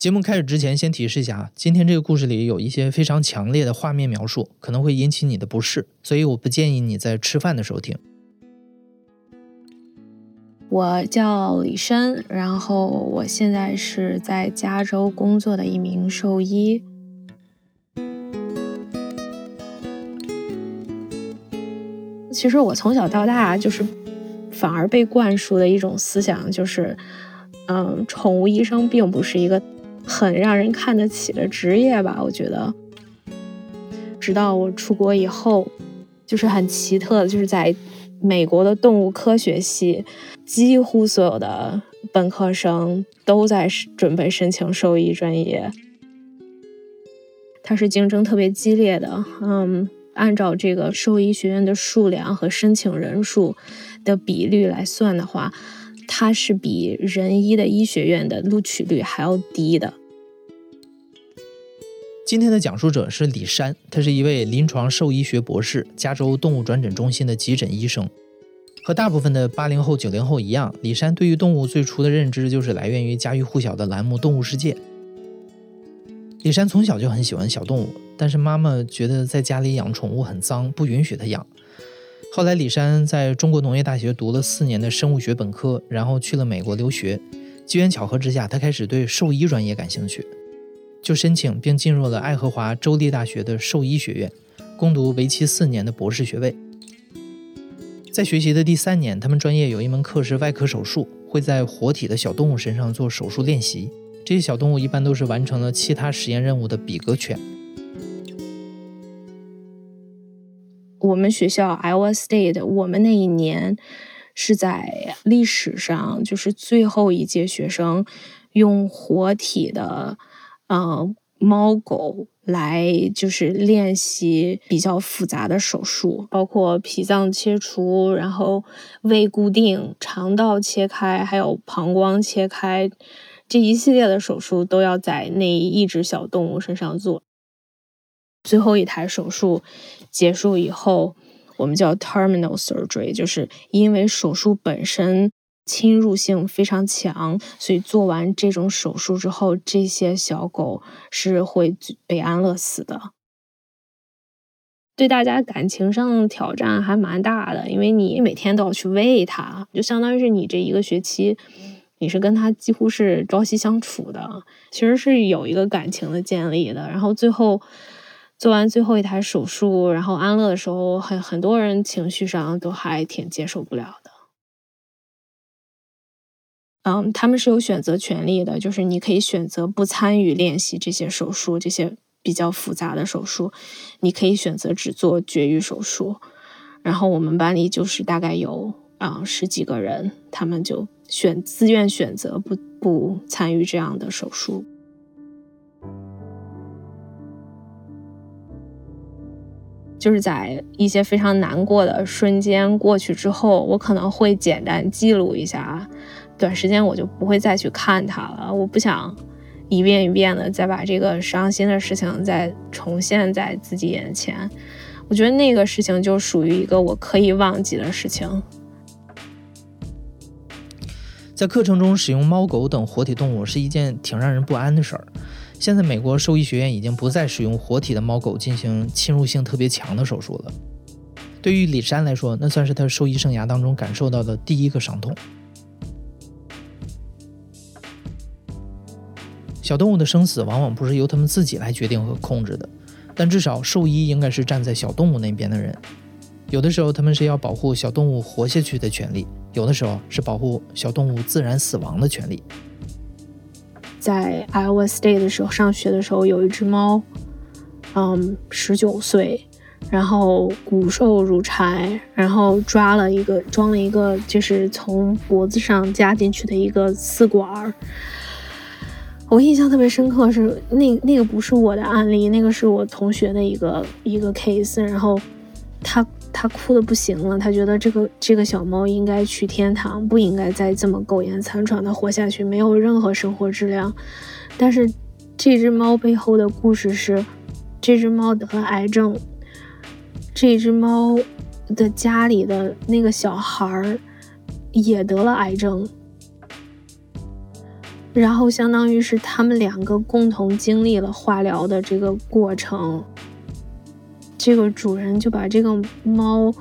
节目开始之前，先提示一下啊，今天这个故事里有一些非常强烈的画面描述，可能会引起你的不适，所以我不建议你在吃饭的时候听。我叫李珊，然后我现在是在加州工作的一名兽医。其实我从小到大就是反而被灌输的一种思想，就是，嗯，宠物医生并不是一个很让人看得起的职业吧？我觉得，直到我出国以后，就是很奇特的，就是在美国的动物科学系，几乎所有的本科生都在准备申请兽医专业，它是竞争特别激烈的，嗯。按照这个兽医学院的数量和申请人数的比率来算的话，它是比人医的医学院的录取率还要低的。今天的讲述者是李珊，他是一位临床兽医学博士，加州动物转诊中心的急诊医生。和大部分的八零后、九零后一样，李珊对于动物最初的认知就是来源于家喻户晓的栏目《动物世界》。李珊从小就很喜欢小动物，但是妈妈觉得在家里养宠物很脏，不允许她养。后来，李珊在中国农业大学读了四年的生物学本科，然后去了美国留学。机缘巧合之下，她开始对兽医专业感兴趣，就申请并进入了爱荷华州立大学的兽医学院，攻读为期四年的博士学位。在学习的第三年，他们专业有一门课是外科手术，会在活体的小动物身上做手术练习。这些小动物一般都是完成了其他实验任务的比格犬。我们学校 Iowa State，我们那一年是在历史上就是最后一届学生用活体的呃猫狗来就是练习比较复杂的手术，包括脾脏切除，然后胃固定、肠道切开，还有膀胱切开。这一系列的手术都要在那一只小动物身上做。最后一台手术结束以后，我们叫 terminal surgery，就是因为手术本身侵入性非常强，所以做完这种手术之后，这些小狗是会被安乐死的。对大家感情上挑战还蛮大的，因为你每天都要去喂它，就相当于是你这一个学期。你是跟它几乎是朝夕相处的，其实是有一个感情的建立的。然后最后做完最后一台手术，然后安乐的时候，很很多人情绪上都还挺接受不了的。嗯，他们是有选择权利的，就是你可以选择不参与练习这些手术，这些比较复杂的手术，你可以选择只做绝育手术。然后我们班里就是大概有啊十几个人，他们就。选自愿选择不不参与这样的手术，就是在一些非常难过的瞬间过去之后，我可能会简单记录一下，短时间我就不会再去看它了。我不想一遍一遍的再把这个伤心的事情再重现在自己眼前。我觉得那个事情就属于一个我可以忘记的事情。在课程中使用猫狗等活体动物是一件挺让人不安的事儿。现在美国兽医学院已经不再使用活体的猫狗进行侵入性特别强的手术了。对于李珊来说，那算是他兽医生涯当中感受到的第一个伤痛。小动物的生死往往不是由他们自己来决定和控制的，但至少兽医应该是站在小动物那边的人。有的时候，他们是要保护小动物活下去的权利；有的时候是保护小动物自然死亡的权利。在 Iowa State 的时候，上学的时候，有一只猫，嗯，十九岁，然后骨瘦如柴，然后抓了一个装了一个，就是从脖子上加进去的一个饲管儿。我印象特别深刻，是那那个不是我的案例，那个是我同学的一个一个 case，然后他。他哭的不行了，他觉得这个这个小猫应该去天堂，不应该再这么苟延残喘的活下去，没有任何生活质量。但是这只猫背后的故事是，这只猫得了癌症，这只猫的家里的那个小孩儿也得了癌症。然后相当于是他们两个共同经历了化疗的这个过程。这个主人就把这个猫，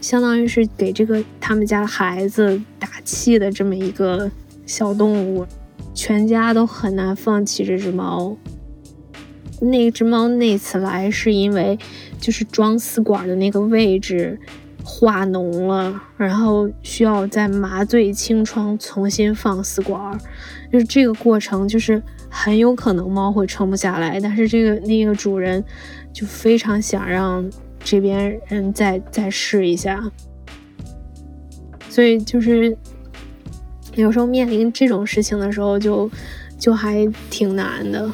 相当于是给这个他们家孩子打气的这么一个小动物，全家都很难放弃这只猫。那只猫那次来是因为就是装丝管的那个位置化脓了，然后需要在麻醉清创，重新放丝管，就是这个过程就是很有可能猫会撑不下来，但是这个那个主人。就非常想让这边人再再试一下，所以就是有时候面临这种事情的时候，就就还挺难的。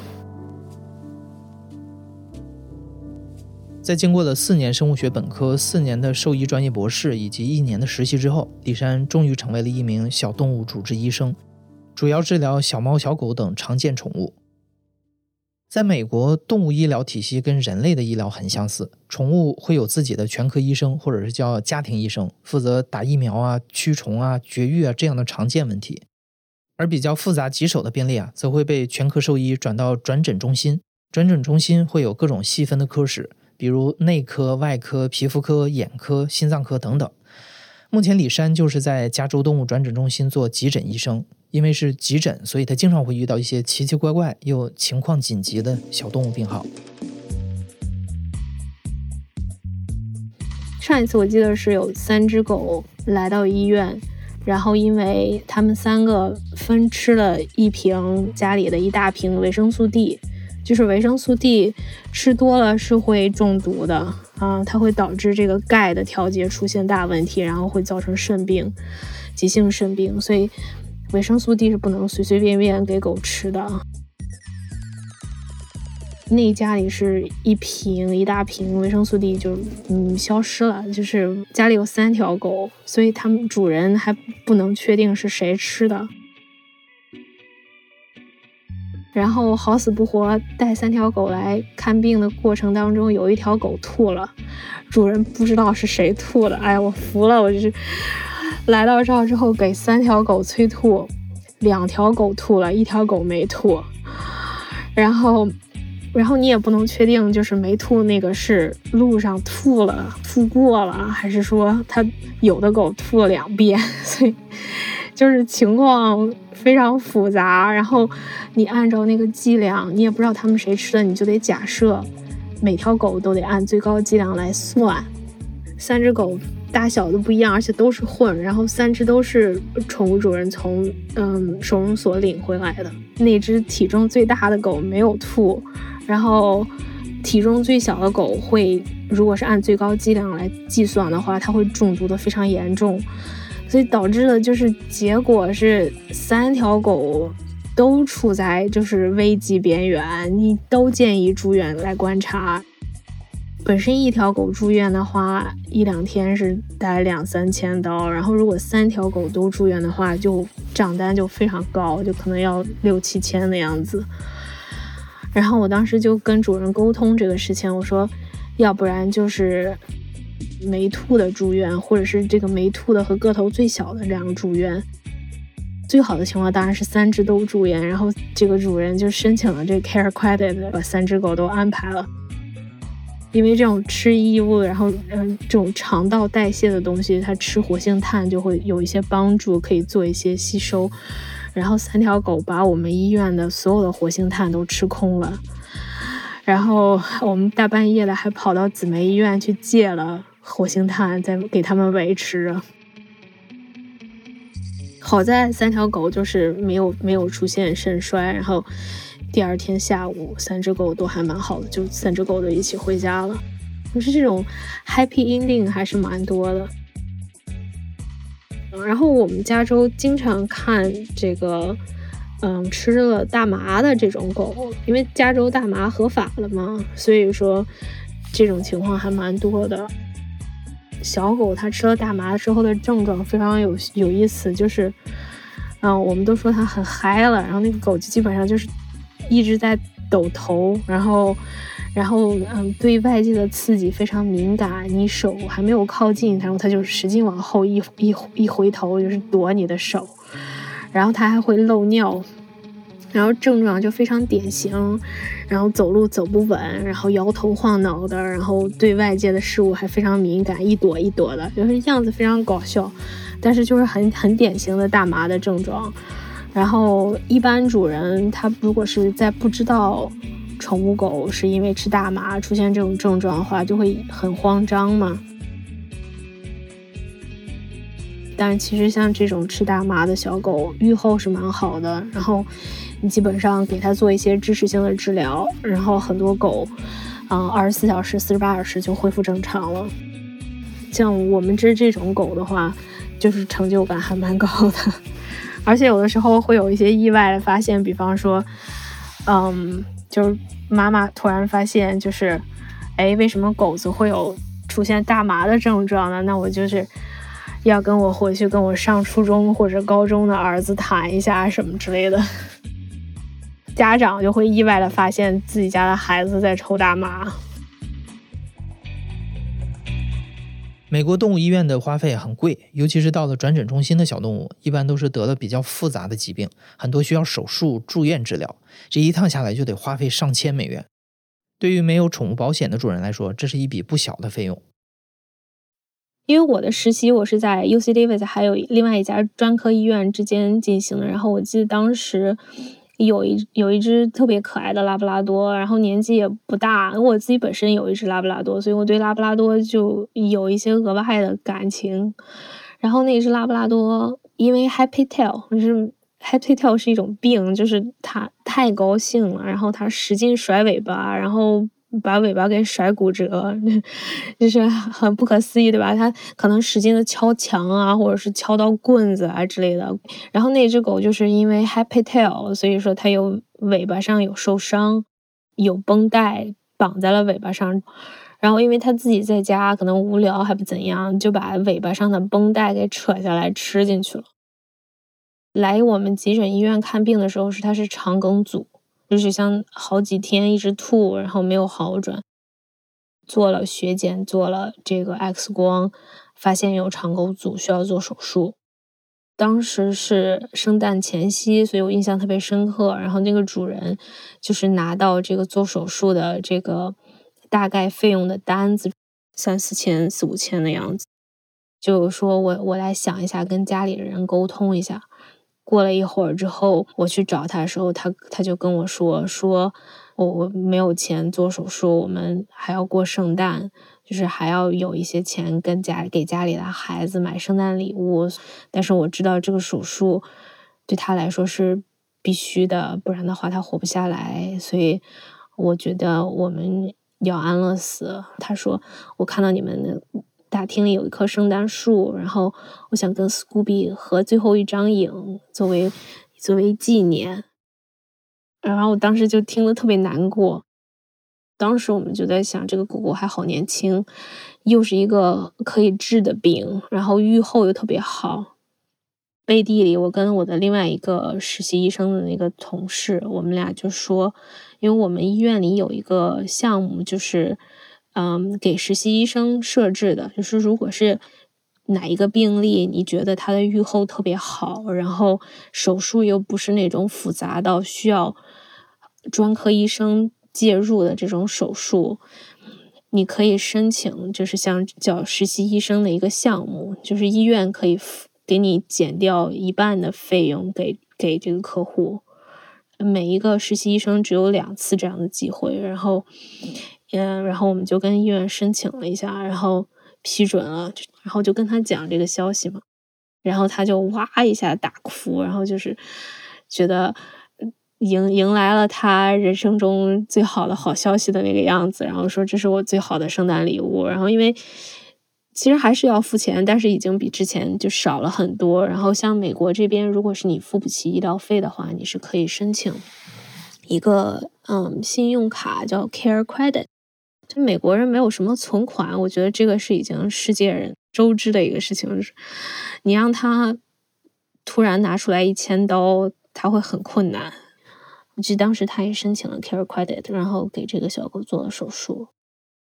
在经过了四年生物学本科、四年的兽医专业博士以及一年的实习之后，李珊终于成为了一名小动物主治医生，主要治疗小猫、小狗等常见宠物。在美国，动物医疗体系跟人类的医疗很相似，宠物会有自己的全科医生，或者是叫家庭医生，负责打疫苗啊、驱虫啊、绝育啊这样的常见问题。而比较复杂棘手的病例啊，则会被全科兽医转到转诊中心。转诊中心会有各种细分的科室，比如内科、外科、皮肤科、眼科、心脏科等等。目前李山就是在加州动物转诊中心做急诊医生。因为是急诊，所以他经常会遇到一些奇奇怪怪又情况紧急的小动物病号。上一次我记得是有三只狗来到医院，然后因为他们三个分吃了一瓶家里的一大瓶维生素 D，就是维生素 D 吃多了是会中毒的啊，它会导致这个钙的调节出现大问题，然后会造成肾病、急性肾病，所以。维生素 D 是不能随随便便给狗吃的。那家里是一瓶一大瓶维生素 D 就嗯消失了，就是家里有三条狗，所以他们主人还不能确定是谁吃的。然后好死不活带三条狗来看病的过程当中，有一条狗吐了，主人不知道是谁吐的，哎呀，我服了，我就是。来到这儿之后，给三条狗催吐，两条狗吐了，一条狗没吐。然后，然后你也不能确定，就是没吐那个是路上吐了、吐过了，还是说它有的狗吐了两遍，所以就是情况非常复杂。然后你按照那个剂量，你也不知道他们谁吃的，你就得假设每条狗都得按最高剂量来算。三只狗。大小都不一样，而且都是混，然后三只都是宠物主人从嗯收容所领回来的。那只体重最大的狗没有吐，然后体重最小的狗会，如果是按最高剂量来计算的话，它会中毒的非常严重，所以导致的就是结果是三条狗都处在就是危机边缘，你都建议住院来观察。本身一条狗住院的话，一两天是带两三千刀，然后如果三条狗都住院的话，就账单就非常高，就可能要六七千的样子。然后我当时就跟主人沟通这个事情，我说，要不然就是没吐的住院，或者是这个没吐的和个头最小的这样住院。最好的情况当然是三只都住院，然后这个主人就申请了这 care credit，把三只狗都安排了。因为这种吃异物，然后嗯，这种肠道代谢的东西，它吃活性炭就会有一些帮助，可以做一些吸收。然后三条狗把我们医院的所有的活性炭都吃空了，然后我们大半夜的还跑到姊妹医院去借了活性炭，再给他们维持。好在三条狗就是没有没有出现肾衰，然后。第二天下午，三只狗都还蛮好的，就三只狗都一起回家了。就是这种 happy ending 还是蛮多的。然后我们加州经常看这个，嗯，吃了大麻的这种狗，因为加州大麻合法了嘛，所以说这种情况还蛮多的。小狗它吃了大麻之后的症状非常有有意思，就是，嗯，我们都说它很嗨了，然后那个狗就基本上就是。一直在抖头，然后，然后，嗯，对外界的刺激非常敏感。你手还没有靠近，然后它就使劲往后一一一回头，就是躲你的手。然后它还会漏尿，然后症状就非常典型，然后走路走不稳，然后摇头晃脑的，然后对外界的事物还非常敏感，一躲一躲的，就是样子非常搞笑，但是就是很很典型的大麻的症状。然后一般主人他如果是在不知道宠物狗是因为吃大麻出现这种症状的话，就会很慌张嘛。但其实像这种吃大麻的小狗，愈后是蛮好的。然后你基本上给它做一些支持性的治疗，然后很多狗，啊，二十四小时、四十八小时就恢复正常了。像我们这这种狗的话，就是成就感还蛮高的。而且有的时候会有一些意外的发现，比方说，嗯，就是妈妈突然发现，就是，哎，为什么狗子会有出现大麻的症状呢？那我就是。要跟我回去跟我上初中或者高中的儿子谈一下什么之类的，家长就会意外的发现自己家的孩子在抽大麻。美国动物医院的花费很贵，尤其是到了转诊中心的小动物，一般都是得了比较复杂的疾病，很多需要手术住院治疗，这一趟下来就得花费上千美元。对于没有宠物保险的主人来说，这是一笔不小的费用。因为我的实习我是在 U C Davis 还有另外一家专科医院之间进行的，然后我记得当时有一有一只特别可爱的拉布拉多，然后年纪也不大，我自己本身有一只拉布拉多，所以我对拉布拉多就有一些额外的感情。然后那只拉布拉多因为 Happy Tail，就是 Happy Tail 是一种病，就是它太高兴了，然后它使劲甩尾巴，然后。把尾巴给甩骨折，就是很不可思议，对吧？它可能使劲的敲墙啊，或者是敲到棍子啊之类的。然后那只狗就是因为 happy tail，所以说它有尾巴上有受伤，有绷带绑在了尾巴上。然后因为它自己在家可能无聊还不怎样，就把尾巴上的绷带给扯下来吃进去了。来我们急诊医院看病的时候，是它是肠梗阻。就是像好几天一直吐，然后没有好转，做了血检，做了这个 X 光，发现有肠梗阻，需要做手术。当时是圣诞前夕，所以我印象特别深刻。然后那个主人就是拿到这个做手术的这个大概费用的单子，三四千、四五千的样子，就说我我来想一下，跟家里人沟通一下。过了一会儿之后，我去找他的时候，他他就跟我说：“说我我没有钱做手术，我们还要过圣诞，就是还要有一些钱跟家给家里的孩子买圣诞礼物。但是我知道这个手术对他来说是必须的，不然的话他活不下来。所以我觉得我们要安乐死。”他说：“我看到你们。”大厅里有一棵圣诞树，然后我想跟 Scooby 合最后一张影，作为作为纪念。然后我当时就听得特别难过。当时我们就在想，这个狗狗还好年轻，又是一个可以治的病，然后愈后又特别好。背地里，我跟我的另外一个实习医生的那个同事，我们俩就说，因为我们医院里有一个项目，就是。嗯，给实习医生设置的，就是如果是哪一个病例，你觉得他的愈后特别好，然后手术又不是那种复杂到需要专科医生介入的这种手术，你可以申请，就是像叫实习医生的一个项目，就是医院可以给你减掉一半的费用给给这个客户。每一个实习医生只有两次这样的机会，然后。嗯，然后我们就跟医院申请了一下，然后批准了，然后就跟他讲这个消息嘛，然后他就哇一下大哭，然后就是觉得迎迎来了他人生中最好的好消息的那个样子，然后说这是我最好的圣诞礼物，然后因为其实还是要付钱，但是已经比之前就少了很多，然后像美国这边，如果是你付不起医疗费的话，你是可以申请一个嗯信用卡叫 Care Credit。就美国人没有什么存款，我觉得这个是已经世界人周知的一个事情。就是你让他突然拿出来一千刀，他会很困难。我记得当时他也申请了 Care Credit，然后给这个小狗做了手术，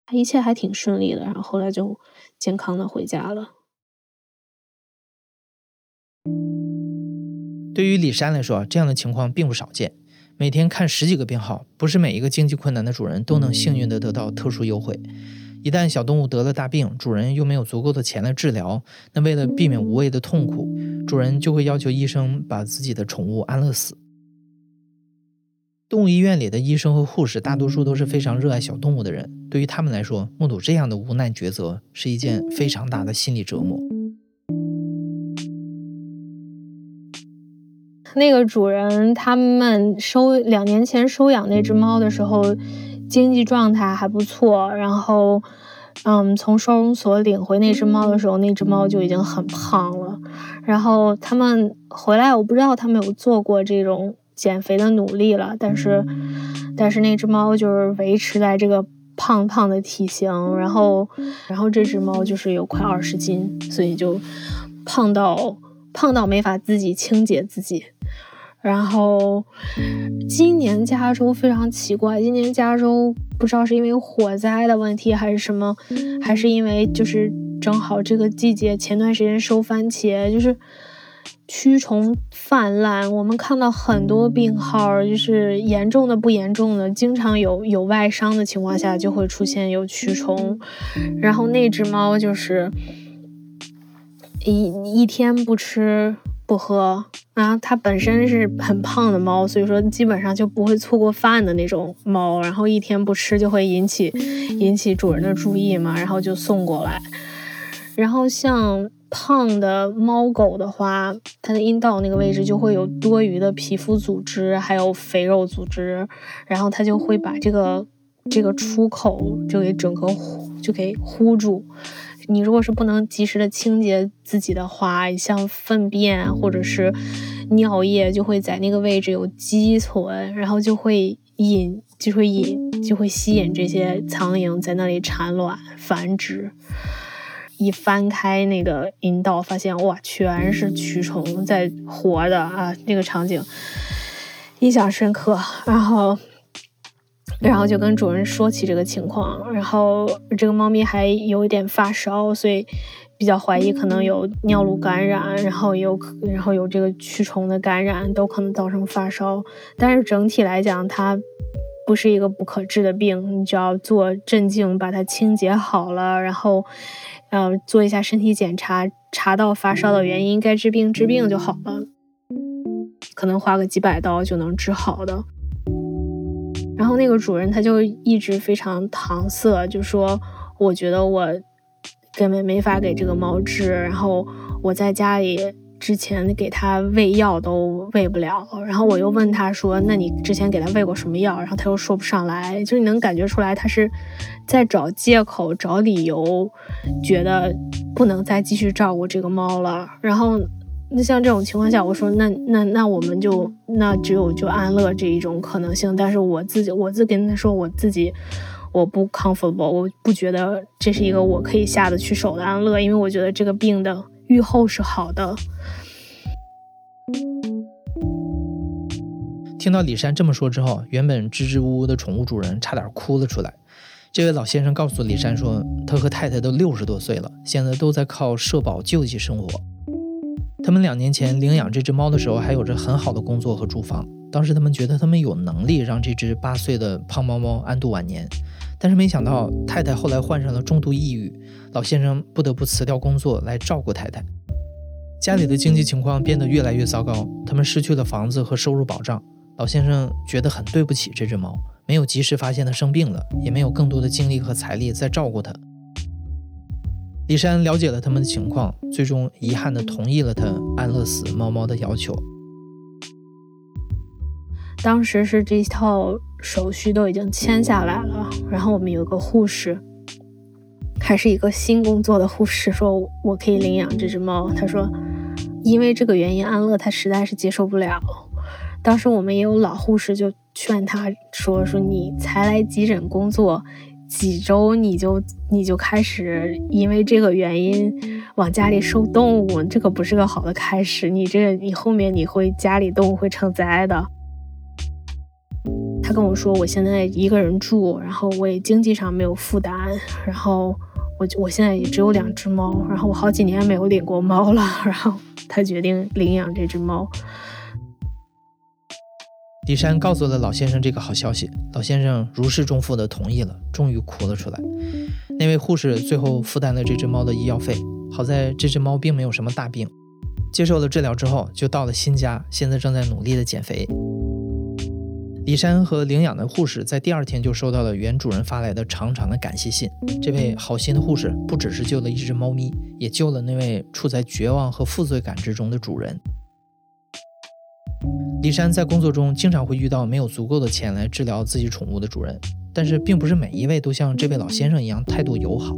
他一切还挺顺利的。然后后来就健康的回家了。对于李珊来说，这样的情况并不少见。每天看十几个病号，不是每一个经济困难的主人都能幸运的得到特殊优惠。一旦小动物得了大病，主人又没有足够的钱来治疗，那为了避免无谓的痛苦，主人就会要求医生把自己的宠物安乐死。动物医院里的医生和护士大多数都是非常热爱小动物的人，对于他们来说，目睹这样的无奈抉择是一件非常大的心理折磨。那个主人他们收两年前收养那只猫的时候，经济状态还不错。然后，嗯，从收容所领回那只猫的时候，那只猫就已经很胖了。然后他们回来，我不知道他们有做过这种减肥的努力了，但是，但是那只猫就是维持在这个胖胖的体型。然后，然后这只猫就是有快二十斤，所以就胖到胖到没法自己清洁自己。然后，今年加州非常奇怪。今年加州不知道是因为火灾的问题还是什么，还是因为就是正好这个季节，前段时间收番茄，就是蛆虫泛滥。我们看到很多病号，就是严重的不严重的，经常有有外伤的情况下就会出现有蛆虫。然后那只猫就是一一天不吃不喝。然后它本身是很胖的猫，所以说基本上就不会错过饭的那种猫。然后一天不吃就会引起引起主人的注意嘛，然后就送过来。然后像胖的猫狗的话，它的阴道那个位置就会有多余的皮肤组织，还有肥肉组织，然后它就会把这个这个出口就给整个就给糊住。你如果是不能及时的清洁自己的话，像粪便或者是尿液就会在那个位置有积存，然后就会引就会引就会吸引这些苍蝇在那里产卵繁殖。一翻开那个阴道，发现哇，全是蛆虫在活的啊！那个场景印象深刻，然后。然后就跟主人说起这个情况，然后这个猫咪还有一点发烧，所以比较怀疑可能有尿路感染，然后有然后有这个蛆虫的感染，都可能造成发烧。但是整体来讲，它不是一个不可治的病，你只要做镇静，把它清洁好了，然后呃做一下身体检查，查到发烧的原因，该治病治病就好了，可能花个几百刀就能治好的。然后那个主人他就一直非常搪塞，就说我觉得我根本没法给这个猫治，然后我在家里之前给它喂药都喂不了。然后我又问他说：“那你之前给它喂过什么药？”然后他又说不上来，就是你能感觉出来他是在找借口、找理由，觉得不能再继续照顾这个猫了。然后。那像这种情况下，我说那那那我们就那只有就安乐这一种可能性。但是我自己我自跟他说我自己我不 comfortable，我不觉得这是一个我可以下得去手的安乐，因为我觉得这个病的愈后是好的。听到李珊这么说之后，原本支支吾吾的宠物主人差点哭了出来。这位老先生告诉李珊说，他和太太都六十多岁了，现在都在靠社保救济生活。他们两年前领养这只猫的时候，还有着很好的工作和住房。当时他们觉得他们有能力让这只八岁的胖猫猫安度晚年，但是没想到太太后来患上了重度抑郁，老先生不得不辞掉工作来照顾太太。家里的经济情况变得越来越糟糕，他们失去了房子和收入保障。老先生觉得很对不起这只猫，没有及时发现它生病了，也没有更多的精力和财力再照顾它。李珊了解了他们的情况，最终遗憾地同意了他安乐死猫猫的要求。当时是这套手续都已经签下来了，然后我们有个护士，还是一个新工作的护士，说我可以领养这只猫。他说，因为这个原因，安乐他实在是接受不了。当时我们也有老护士就劝他说，说你才来急诊工作。几周你就你就开始因为这个原因往家里收动物，这个不是个好的开始。你这你后面你会家里动物会成灾的。他跟我说，我现在一个人住，然后我也经济上没有负担，然后我我现在也只有两只猫，然后我好几年没有领过猫了，然后他决定领养这只猫。李山告诉了老先生这个好消息，老先生如释重负地同意了，终于哭了出来。那位护士最后负担了这只猫的医药费，好在这只猫并没有什么大病。接受了治疗之后，就到了新家，现在正在努力的减肥。李山和领养的护士在第二天就收到了原主人发来的长长的感谢信。这位好心的护士不只是救了一只猫咪，也救了那位处在绝望和负罪感之中的主人。李山在工作中经常会遇到没有足够的钱来治疗自己宠物的主人，但是并不是每一位都像这位老先生一样态度友好。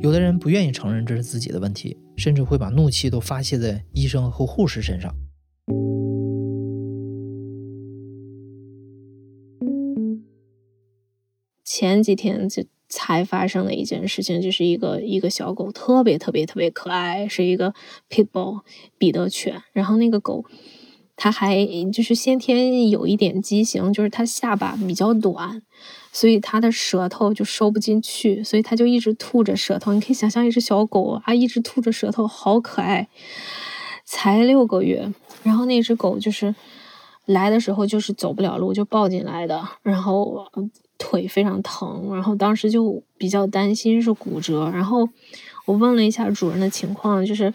有的人不愿意承认这是自己的问题，甚至会把怒气都发泄在医生和护士身上。前几天就才发生的一件事情，就是一个一个小狗，特别特别特别可爱，是一个 pitbull 彼得犬，然后那个狗。它还就是先天有一点畸形，就是它下巴比较短，所以它的舌头就收不进去，所以它就一直吐着舌头。你可以想象一只小狗啊，一直吐着舌头，好可爱。才六个月，然后那只狗就是来的时候就是走不了路，就抱进来的，然后腿非常疼，然后当时就比较担心是骨折。然后我问了一下主人的情况，就是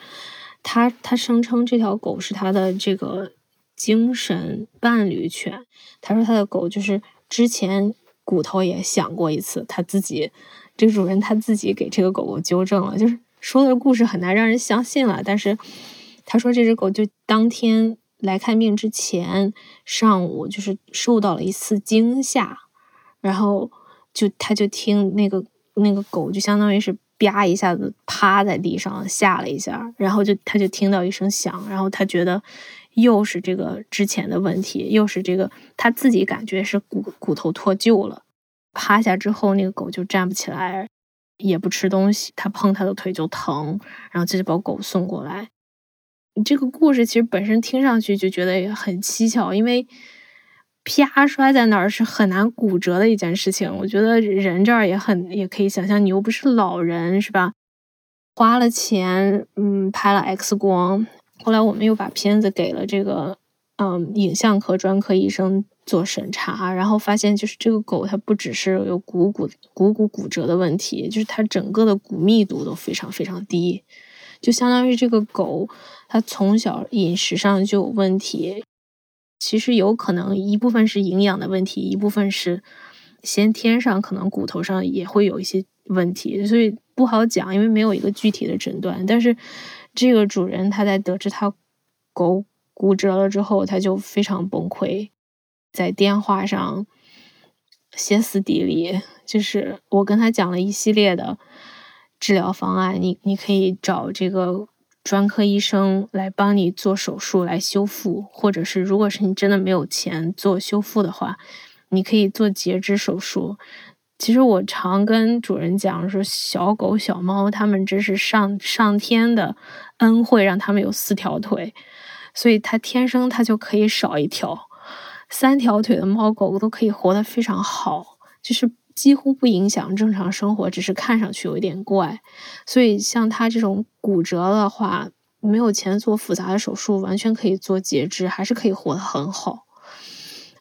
他他声称这条狗是他的这个。精神伴侣犬，他说他的狗就是之前骨头也想过一次，他自己这主人他自己给这个狗狗纠正了，就是说的故事很难让人相信了。但是他说这只狗就当天来看病之前上午就是受到了一次惊吓，然后就他就听那个那个狗就相当于是啪一下子趴在地上吓了一下，然后就他就听到一声响，然后他觉得。又是这个之前的问题，又是这个他自己感觉是骨骨头脱臼了，趴下之后那个狗就站不起来，也不吃东西，他碰他的腿就疼，然后就把狗送过来。这个故事其实本身听上去就觉得也很蹊跷，因为啪摔在那儿是很难骨折的一件事情。我觉得人这儿也很也可以想象，你又不是老人是吧？花了钱，嗯，拍了 X 光。后来我们又把片子给了这个，嗯，影像科专科医生做审查，然后发现就是这个狗它不只是有股骨股骨骨折的问题，就是它整个的骨密度都非常非常低，就相当于这个狗它从小饮食上就有问题，其实有可能一部分是营养的问题，一部分是先天上可能骨头上也会有一些问题，所以不好讲，因为没有一个具体的诊断，但是。这个主人他在得知他狗骨折了之后，他就非常崩溃，在电话上歇斯底里。就是我跟他讲了一系列的治疗方案，你你可以找这个专科医生来帮你做手术来修复，或者是如果是你真的没有钱做修复的话，你可以做截肢手术。其实我常跟主人讲说，小狗、小猫，它们这是上上天的恩惠，让它们有四条腿，所以它天生它就可以少一条。三条腿的猫狗都可以活得非常好，就是几乎不影响正常生活，只是看上去有一点怪。所以像它这种骨折的话，没有钱做复杂的手术，完全可以做截肢，还是可以活得很好。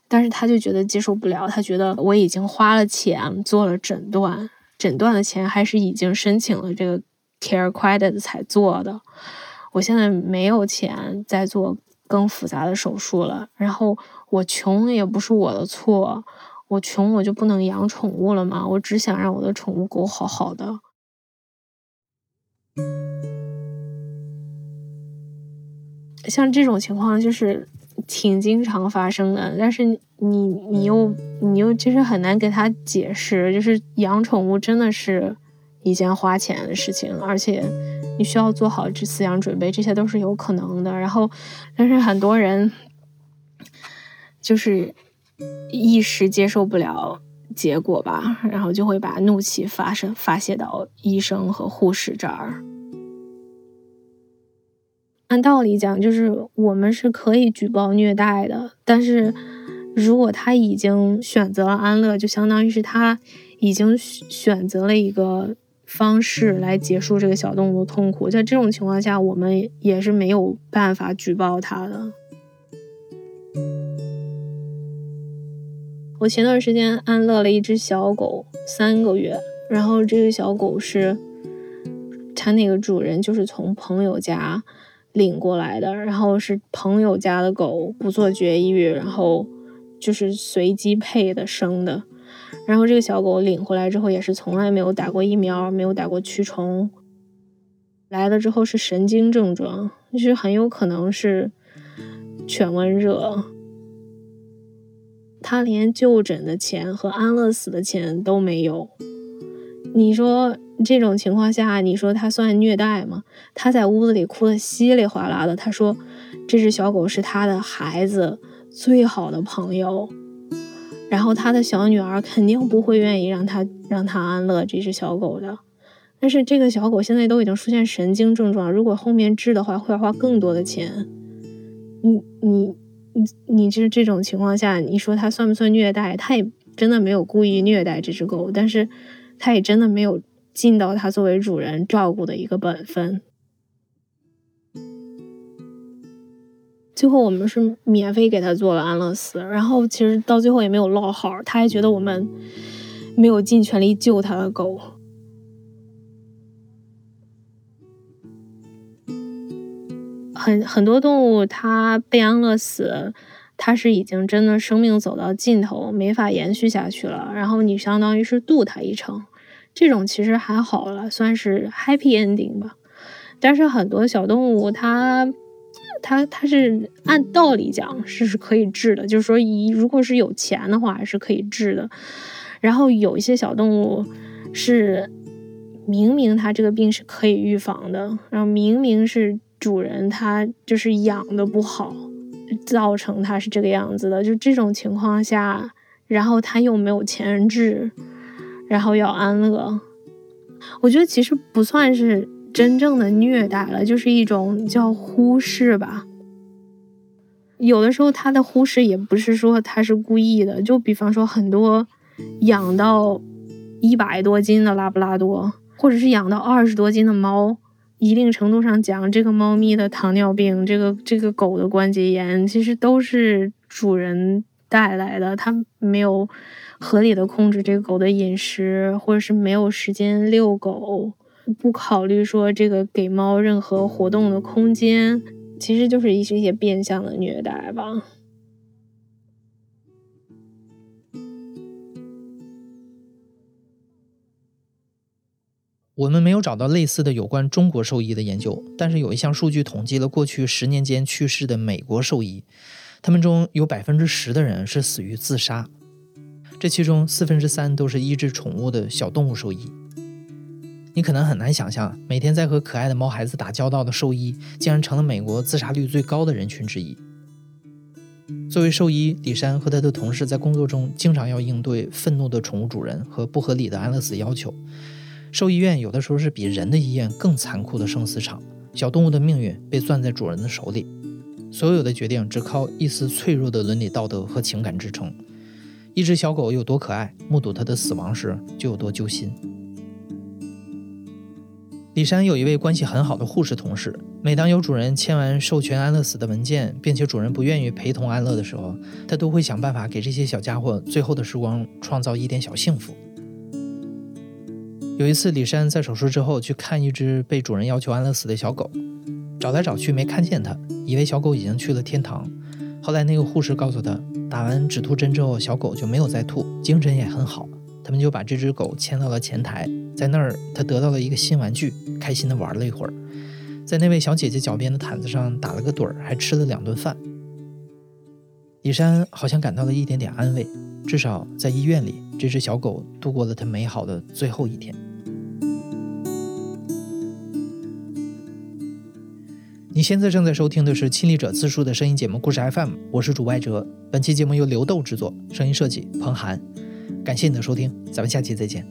但是他就觉得接受不了，他觉得我已经花了钱做了诊断，诊断的钱还是已经申请了这个 care credit 才做的，我现在没有钱再做更复杂的手术了。然后我穷也不是我的错，我穷我就不能养宠物了吗？我只想让我的宠物狗好好的。像这种情况就是。挺经常发生的，但是你你又你又就是很难给他解释，就是养宠物真的是一件花钱的事情，而且你需要做好这饲养准备，这些都是有可能的。然后，但是很多人就是一时接受不了结果吧，然后就会把怒气发生发泄到医生和护士这儿。按道理讲，就是我们是可以举报虐待的，但是如果他已经选择了安乐，就相当于是他已经选择了一个方式来结束这个小动物的痛苦，在这种情况下，我们也是没有办法举报他的。我前段时间安乐了一只小狗三个月，然后这个小狗是它那个主人就是从朋友家领过来的，然后是朋友家的狗不做绝育，然后就是随机配的生的。然后这个小狗领回来之后也是从来没有打过疫苗，没有打过驱虫。来了之后是神经症状，就是很有可能是犬瘟热。他连就诊的钱和安乐死的钱都没有。你说这种情况下，你说他算虐待吗？他在屋子里哭得稀里哗啦的。他说这只小狗是他的孩子最好的朋友，然后他的小女儿肯定不会愿意让他让他安乐这只小狗的。但是这个小狗现在都已经出现神经症状，如果后面治的话，会花更多的钱。你你你你这这种情况下，你说他算不算虐待？他也真的没有故意虐待这只狗，但是他也真的没有尽到他作为主人照顾的一个本分。最后我们是免费给他做了安乐死，然后其实到最后也没有落好，他还觉得我们没有尽全力救他的狗。很很多动物，它被安乐死，它是已经真的生命走到尽头，没法延续下去了。然后你相当于是渡它一程，这种其实还好了，算是 happy ending 吧。但是很多小动物，它它它是按道理讲是是可以治的，就是说一如果是有钱的话是可以治的。然后有一些小动物是明明它这个病是可以预防的，然后明明是。主人他就是养的不好，造成他是这个样子的。就这种情况下，然后他又没有钱治，然后要安乐，我觉得其实不算是真正的虐待了，就是一种叫忽视吧。有的时候他的忽视也不是说他是故意的，就比方说很多养到一百多斤的拉布拉多，或者是养到二十多斤的猫。一定程度上讲，这个猫咪的糖尿病，这个这个狗的关节炎，其实都是主人带来的。它没有合理的控制这个狗的饮食，或者是没有时间遛狗，不考虑说这个给猫任何活动的空间，其实就是一些一些变相的虐待吧。我们没有找到类似的有关中国兽医的研究，但是有一项数据统计了过去十年间去世的美国兽医，他们中有百分之十的人是死于自杀，这其中四分之三都是医治宠物的小动物兽医。你可能很难想象，每天在和可爱的猫孩子打交道的兽医，竟然成了美国自杀率最高的人群之一。作为兽医，李珊和他的同事在工作中经常要应对愤怒的宠物主人和不合理的安乐死要求。兽医院有的时候是比人的医院更残酷的生死场，小动物的命运被攥在主人的手里，所有的决定只靠一丝脆弱的伦理道德和情感支撑。一只小狗有多可爱，目睹它的死亡时就有多揪心。李珊有一位关系很好的护士同事，每当有主人签完授权安乐死的文件，并且主人不愿意陪同安乐的时候，他都会想办法给这些小家伙最后的时光创造一点小幸福。有一次，李珊在手术之后去看一只被主人要求安乐死的小狗，找来找去没看见它，以为小狗已经去了天堂。后来那个护士告诉他，打完止吐针之后，小狗就没有再吐，精神也很好。他们就把这只狗牵到了前台，在那儿他得到了一个新玩具，开心地玩了一会儿，在那位小姐姐脚边的毯子上打了个盹儿，还吃了两顿饭。李珊好像感到了一点点安慰，至少在医院里，这只小狗度过了它美好的最后一天。你现在正在收听的是《亲历者自述》的声音节目《故事 FM》，我是主外哲。本期节目由刘豆制作，声音设计彭涵。感谢你的收听，咱们下期再见。